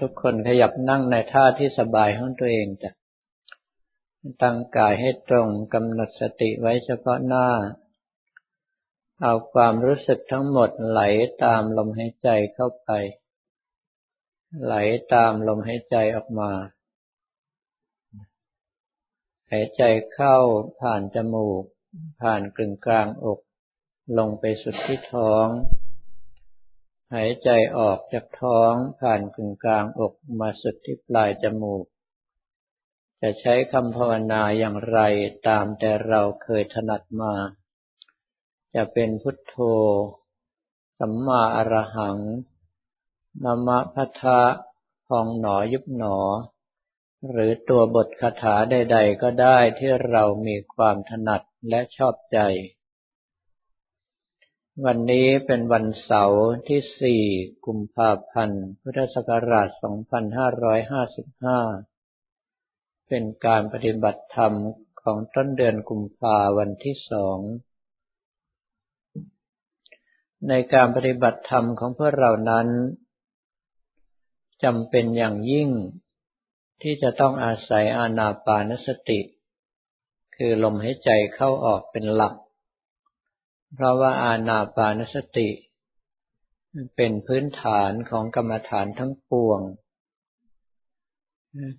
ทุกคนขยับนั่งในท่าที่สบายของตัวเองจ้ะตั้งกายให้ตรงกำหนดสติไว้เฉพาะหน้า เอาความรู้สึกทั้งหมดไหลตามลมหายใจเข้าไป ไหลตามลมหายใจออกมา หายใจเข้าผ่านจมูก ผ่านกลึงกลางอก ลงไปสุดที่ท้อง หายใจออกจากท้องผ่านกึ่งกลางอกมาสุดที่ปลายจมูก จะใช้คำภาวนาอย่างไรตามแต่เราเคยถนัดมา จะเป็นพุทโธ สัมมาอรหังนามะพัทะพองหนอยุบหนอ หรือตัวบทคาถาใด ๆ ก็ได้ที่เรามีความถนัดและชอบใจ วันนี้เป็นวันเสาร์ที่สี่กุมภาพันธ์ พุทธศักราช 2555 เป็นการปฏิบัติธรรมของต้นเดือนกุมภาวันที่สอง ในการปฏิบัติธรรมของพวกเรานั้นจำเป็นอย่างยิ่ง ที่จะต้องอาศัยอานาปานสติ คือลมหายใจเข้าออกเป็นหลัก เพราะว่าอาณาปานสติ เป็นพื้นฐานของกรรมฐานทั้งปวง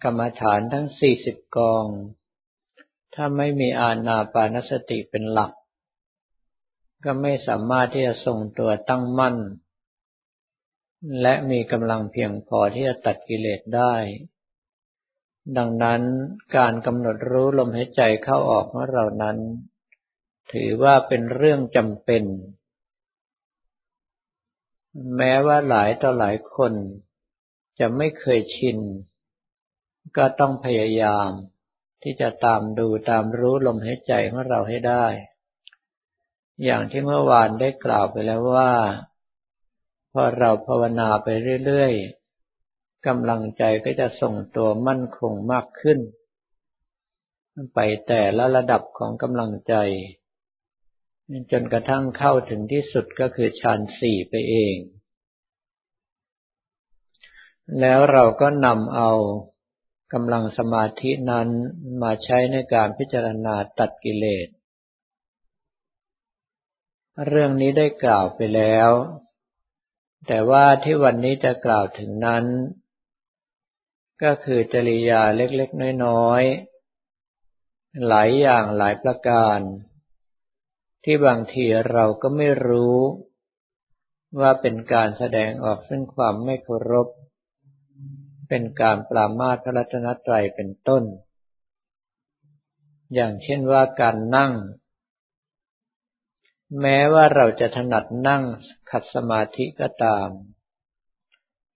กรรมฐานทั้งสี่สิบกอง ถ้าไม่มีอาณาปานสติเป็นหลัก ก็ไม่สามารถที่จะทรงตัวตั้งมั่น และมีกำลังเพียงพอที่จะตัดกิเลสได้ ดังนั้นการกำหนดรู้ลมหายใจเข้าออกของเรานั้น ถือว่าเป็นเรื่องจำเป็น แม้ว่าหลายต่อหลายคนจะไม่เคยชิน ก็ต้องพยายามที่จะตามดูตามรู้ลมหายใจของเราให้ได้ อย่างที่เมื่อวานได้กล่าวไปแล้วว่า พอเราภาวนาไปเรื่อยๆกำลังใจก็จะส่งตัวมั่นคงมากขึ้น ไปแต่ละระดับของกำลังใจ จนกระทั่งเข้าถึงที่สุดก็คือฌานสี่ไปเอง แล้วเราก็นำเอากำลังสมาธินั้นมาใช้ในการพิจารณาตัดกิเลส เรื่องนี้ได้กล่าวไปแล้ว แต่ว่าที่วันนี้จะกล่าวถึงนั้น ก็คือจริยาเล็กๆน้อยๆ หลายอย่างหลายประการ ที่บางทีเราก็ไม่รู้ ว่าเป็นการแสดงออกซึ่งความไม่เคารพ เป็นการปรามาทพระรัตนตรัยเป็นต้น อย่างเช่นว่าการนั่ง แม้ว่าเราจะถนัดนั่งขัดสมาธิก็ตาม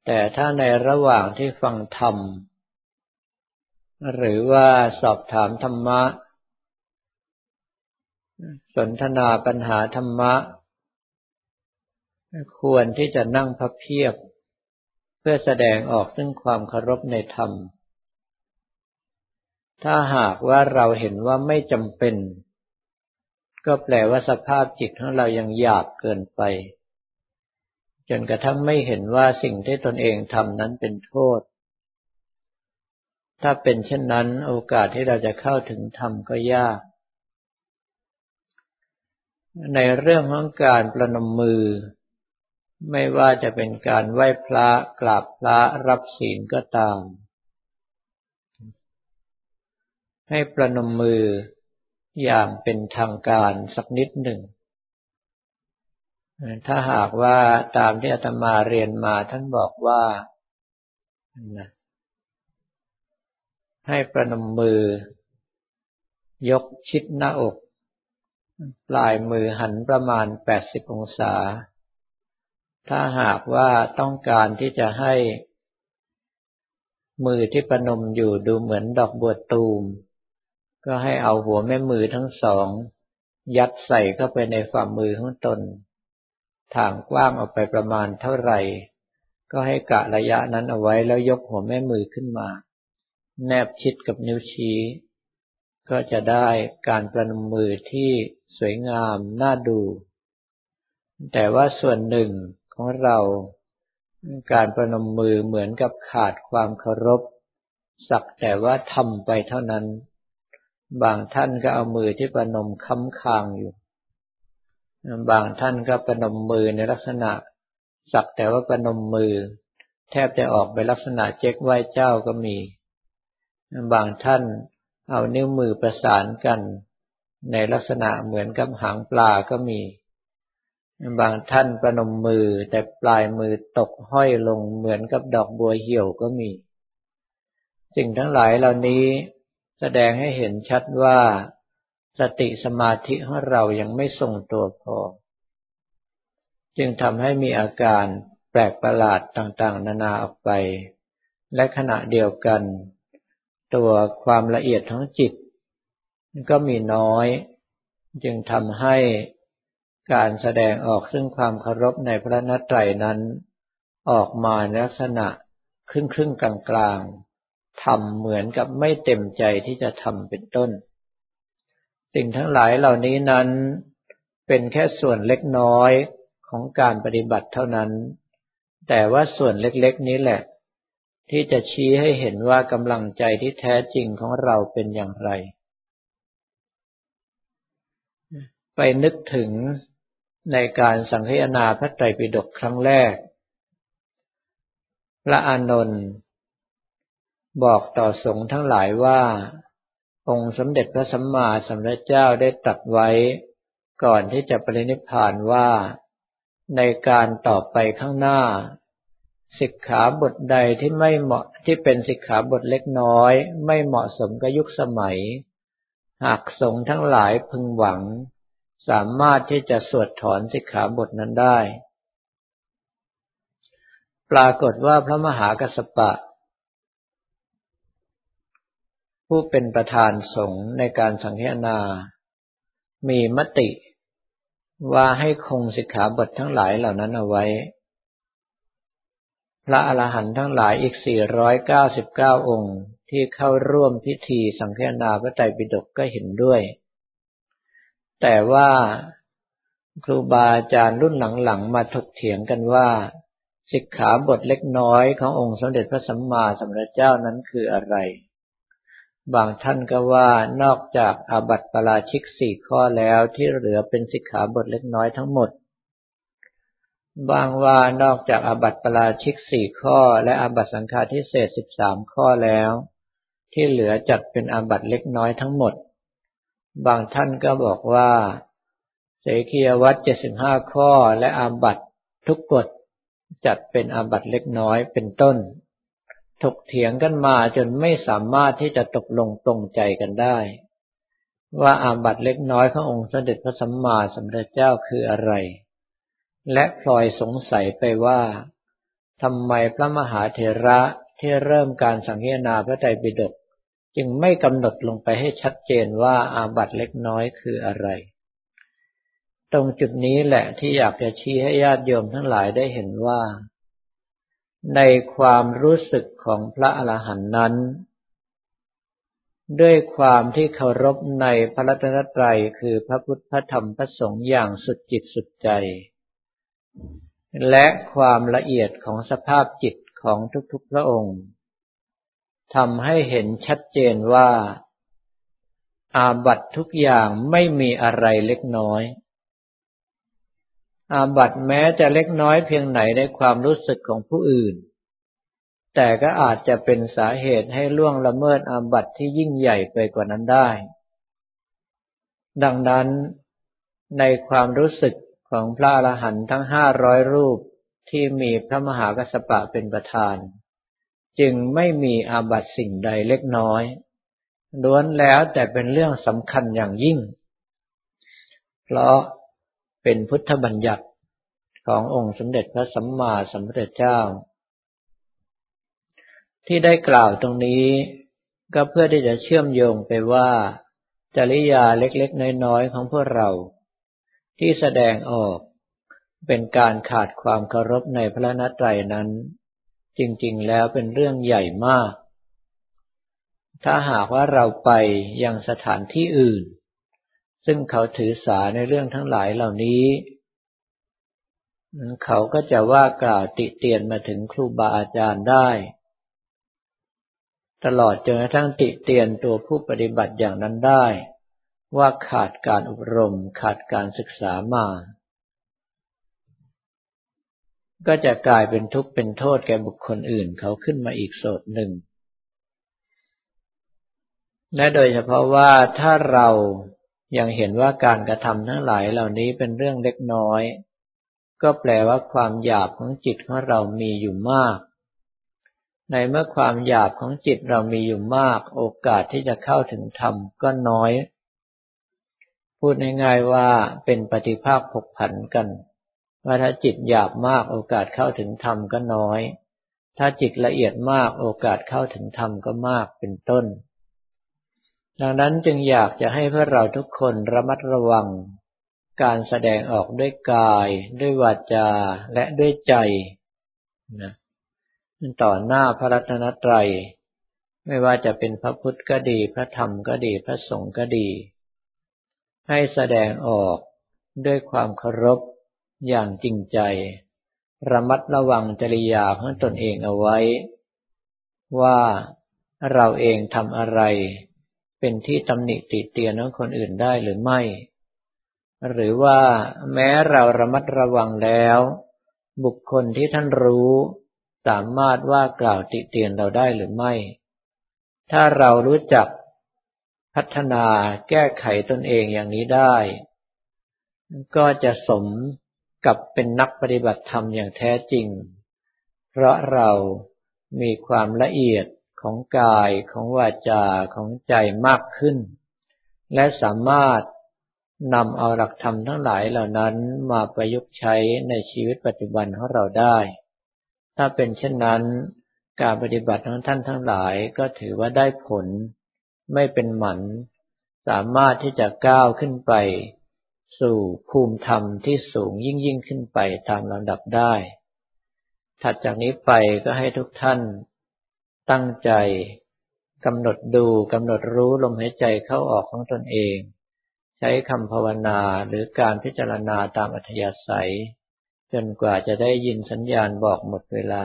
แต่ถ้าในระหว่างที่ฟังธรรม หรือว่าสอบถามธรรมะ สนทนาปัญหาธรรมะ ควรที่จะนั่งพับเพียบ เพื่อแสดงออกซึ่งความเคารพในธรรม ถ้าหากว่าเราเห็นว่าไม่จำเป็น ก็แปลว่าสภาพจิตของเรายังหยาบเกินไป จนกระทั่งไม่เห็นว่าสิ่งที่ตนเองทำนั้นเป็นโทษ ถ้าเป็นเช่นนั้นโอกาสที่เราจะเข้าถึงธรรมก็ยาก ในเรื่องของการประนมมือ ไม่ว่าจะเป็นการไหว้พระกราบพระรับศีลก็ตาม ให้ประนมมืออย่างเป็นทางการสักนิดหนึ่ง ถ้าหากว่าตามที่อาตมาเรียนมาท่านบอกว่า ให้ประนมมือยกชิดหน้าอก ปลายมือหันประมาณแปดสิบองศา ถ้าหากว่าต้องการที่จะให้ มือที่ประนมอยู่ดูเหมือนดอกบัวตูม ก็ให้เอาหัวแม่มือทั้งสอง ยัดใส่เข้าไปในฝ่ามือของตน ทางกว้างออกไปประมาณเท่าไหร่ ก็ให้กะระยะนั้นเอาไว้แล้วยกหัวแม่มือขึ้นมา แนบชิดกับนิ้วชี้ ก็จะได้การประนมมือที่สวยงามน่าดู แต่ว่าส่วนหนึ่งของเราการประนมมือเหมือนกับขาดความเคารพ สักแต่ว่าทำไปเท่านั้น บางท่านก็เอามือที่ประนมค้ำคางอยู่ บางท่านก็ประนมมือในลักษณะ สักแต่ว่าประนมมือ แทบจะออกไปลักษณะเจ๊กไหว้เจ้าก็มี บางท่าน เอานิ้วมือประสานกันในลักษณะเหมือนกับหางปลาก็มี บางท่านประนมมือแต่ปลายมือตกห้อยลงเหมือนกับดอกบัวเหี่ยวก็มี สิ่งทั้งหลายเหล่านี้แสดงให้เห็นชัดว่าสติสมาธิของเรายังไม่ทรงตัวพอ จึงทำให้มีอาการแปลกประหลาดต่างๆ นานาออกไป และขณะเดียวกัน ตัวความละเอียดของจิต ก็มีน้อย จึงทำให้การแสดงออกซึ่งความเคารพในพระนัตไตรนั้น ออกมาลักษณะครึ่งครึ่งกลางกลางทำเหมือนกับไม่เต็มใจที่จะทำเป็นต้น สิ่งทั้งหลายเหล่านี้นั้นเป็นแค่ส่วนเล็กน้อยของการปฏิบัติเท่านั้น แต่ว่าส่วนเล็กๆนี้แหละ ที่จะชี้ให้เห็นว่ากำลังใจที่แท้จริงของเราเป็นอย่างไร ไปนึกถึงในการสังเยนาพระไตรปิฎกครั้งแรก พระอานนท์บอกต่อสงฆ์ทั้งหลายว่า องค์สมเด็จพระสัมมาสัมพุทธเจ้าได้ตรัสไว้ ก่อนที่จะปรินิพพานว่า ในการต่อไปข้างหน้า สิกขาบทใดที่ไม่เหมาะที่เป็นสิกขาบทเล็กน้อย ไม่เหมาะสมกับยุคสมัย หากสงฆ์ทั้งหลายพึงหวัง สามารถที่จะสวดถอนสิกขาบทนั้นได้ ปรากฏว่าพระมหากัสปะ ผู้เป็นประธานสงฆ์ในการสังเฆนา มีมติว่าให้คงสิกขาบททั้งหลายเหล่านั้นเอาไว้ พระอรหันต์ทั้งหลายอีก 499 องค์ ที่เข้าร่วมพิธีสังฆนาพระไตรปิฎกก็เห็นด้วย แต่ว่าครูบาอาจารย์รุ่นหลังๆมาถกเถียงกันว่า สิกขาบทเล็กน้อยขององค์สมเด็จพระสัมมาสัมพุทธเจ้านั้นคืออะไร บางท่านก็ว่านอกจากอาบัติปราชิกสี่ข้อแล้วที่เหลือเป็นสิกขาบทเล็กน้อยทั้งหมด บางว่านอกจากอาบัติปราชิกสี่ข้อ และอาบัติสังฆาทิเศษสิบสามข้อแล้ว ที่เหลือจัดเป็นอาบัติเล็กน้อยทั้งหมด บางท่านก็บอกว่า เสกียวัตเจ็ดสิบห้าข้อและอาบัตทุกกฎจัดเป็นอาบัตเล็กน้อยเป็นต้น ถกเถียงกันมาจนไม่สามารถที่จะตกลงตรงใจกันได้ ว่าอาบัตเล็กน้อยขององค์สมเด็จพระสัมมาสัมพุทธเจ้าคืออะไร และพลอยสงสัยไปว่าทำไมพระมหาเถระที่เริ่มการสังเกนาพระไตรปิฎกจึงไม่กำหนดลงไปให้ชัดเจนว่าอาบัตเล็กน้อยคืออะไร ตรงจุดนี้แหละที่อยากจะชี้ให้ญาติโยมทั้งหลายได้เห็นว่า ในความรู้สึกของพระอรหันต์นั้น ด้วยความที่เคารพในพระรัตนตรัยคือพระพุทธพระธรรมพระสงฆ์อย่างสุดจิตสุดใจ และความละเอียดของสภาพจิตของทุกๆพระองค์ทำให้เห็นชัดเจนว่า อาบัตทุกอย่างไม่มีอะไรเล็กน้อย อาบัตแม้จะเล็กน้อยเพียงไหนในความรู้สึกของผู้อื่น แต่ก็อาจจะเป็นสาเหตุให้ล่วงละเมิดอาบัตที่ยิ่งใหญ่ไปกว่านั้นได้ ดังนั้นในความรู้สึก ของพระอรหันต์ทั้งห้าร้อยรูปที่มีพระมหากัสสปะเป็นประธาน จึงไม่มีอาบัติสิ่งใดเล็กน้อยล้วนแล้วแต่เป็นเรื่องสำคัญอย่างยิ่ง เพราะเป็นพุทธบัญญัติขององค์สมเด็จพระสัมมาสัมพุทธเจ้า ที่ได้กล่าวตรงนี้ ก็เพื่อที่จะเชื่อมโยงไปว่า จริยาเล็กๆ น้อยๆ ของพวกเรา ที่แสดงออกเป็นการขาดความเคารพในพระนัตไตรนั้น จริงๆ แล้วเป็นเรื่องใหญ่มาก ถ้าหากว่าเราไปยังสถานที่อื่น ซึ่งเขาถือสาในเรื่องทั้งหลายเหล่านี้ เขาก็จะว่ากล่าวติเตียนมาถึงครูบาอาจารย์ได้ ตลอดจนกระทั่งติเตียนตัวผู้ปฏิบัติอย่างนั้นได้ ว่าขาดการอบรมขาดการศึกษามา ก็จะกลายเป็นทุกข์เป็นโทษแก่บุคคลอื่นเขาขึ้นมาอีกโสดหนึ่ง และโดยเฉพาะว่าถ้าเรายังเห็นว่าการกระทำทั้งหลายเหล่านี้เป็นเรื่องเล็กน้อย ก็แปลว่าความหยาบของจิตของเรามีอยู่มาก ในเมื่อความหยาบของจิตเรามีอยู่มาก โอกาสที่จะเข้าถึงธรรมก็น้อย พูดง่ายๆว่าเป็นปฏิภาคผกผันกันว่าถ้าจิตหยาบมากโอกาสเข้าถึงธรรมก็น้อย ถ้าจิตละเอียดมากโอกาสเข้าถึงธรรมก็มากเป็นต้น ดังนั้นจึงอยากจะให้พวกเราทุกคนระมัดระวัง การแสดงออกด้วยกาย ด้วยวาจาและด้วยใจนะต่อหน้าพระรัตนตรัย ไม่ว่าจะเป็นพระพุทธก็ดี พระธรรมก็ดีพระสงฆ์ก็ดี ให้แสดงออกด้วยความเคารพอย่างจริงใจ ระมัดระวังจริยาของตนเองเอาไว้ ว่าเราเองทำอะไร เป็นที่ตำหนิติเตียนของคนอื่นได้หรือไม่ หรือว่าแม้เราระมัดระวังแล้ว บุคคลที่ท่านรู้ สามารถว่ากล่าวติเตียนเราได้หรือไม่ ถ้าเรารู้จัก พัฒนาแก้ไขตนเองอย่างนี้ได้ ก็จะสมกับเป็นนักปฏิบัติธรรมอย่างแท้จริง เพราะเรามีความละเอียดของกายของวาจาของใจมากขึ้น และสามารถนำเอาหลักธรรมทั้งหลายเหล่านั้นมาประยุกต์ใช้ในชีวิตปัจจุบันของเราได้ ถ้าเป็นเช่นนั้น การปฏิบัติของท่านทั้งหลายก็ถือว่าได้ผล ไม่เป็นหมัน สามารถที่จะก้าวขึ้นไป สู่ภูมิธรรมที่สูงยิ่งยิ่งขึ้นไปตามลำดับได้ ถัดจากนี้ไปก็ให้ทุกท่าน ตั้งใจกำหนดดูกำหนดรู้ลมหายใจเข้าออกของตนเอง ใช้คำภาวนาหรือการพิจารณาตามอัธยาศัย จนกว่าจะได้ยินสัญญาณบอกหมดเวลา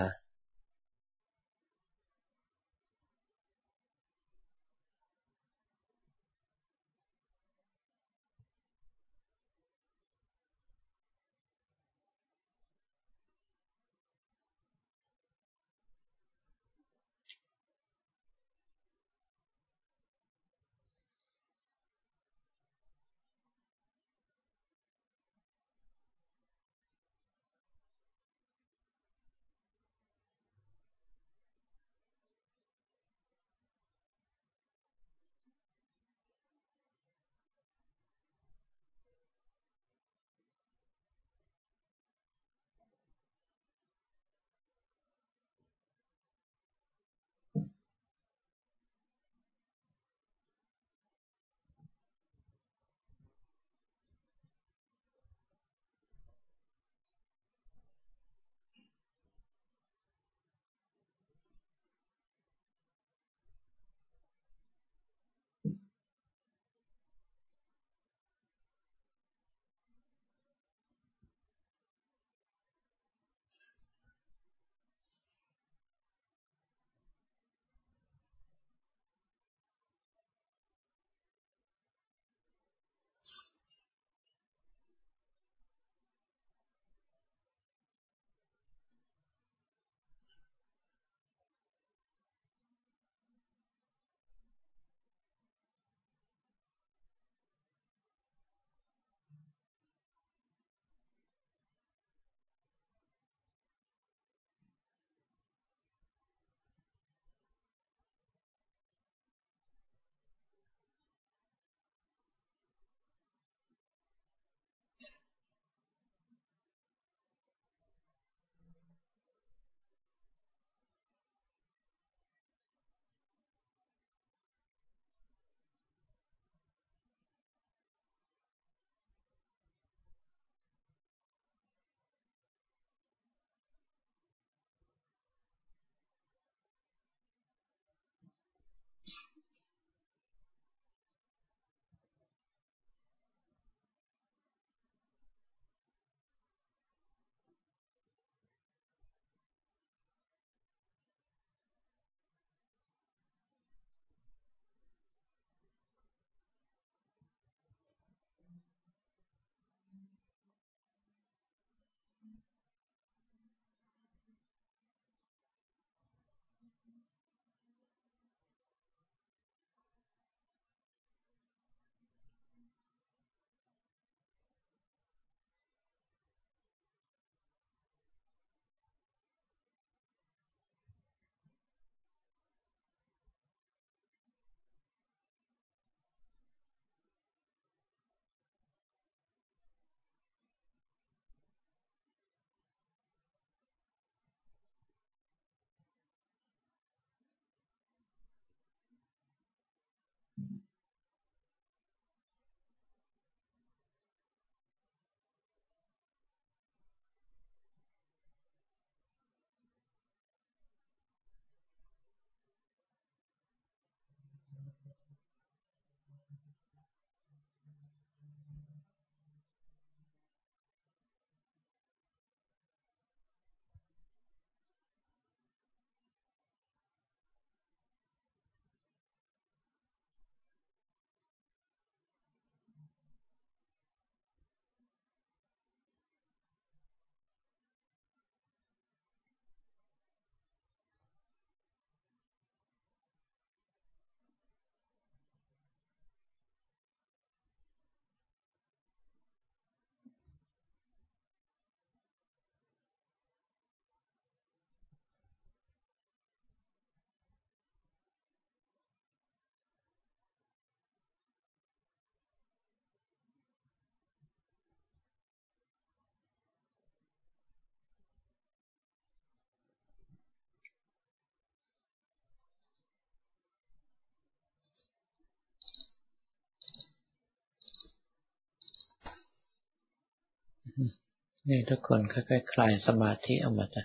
นี่ทุกคนค่อยๆคลายสมาธิออกมาจ้ะ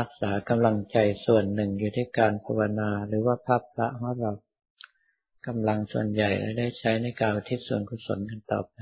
รักษากำลังใจส่วนหนึ่งอยู่ที่การภาวนาหรือว่าภาพพระของเรากำลังส่วนใหญ่ได้ใช้ในการทิศส่วนกุศลกันต่อไป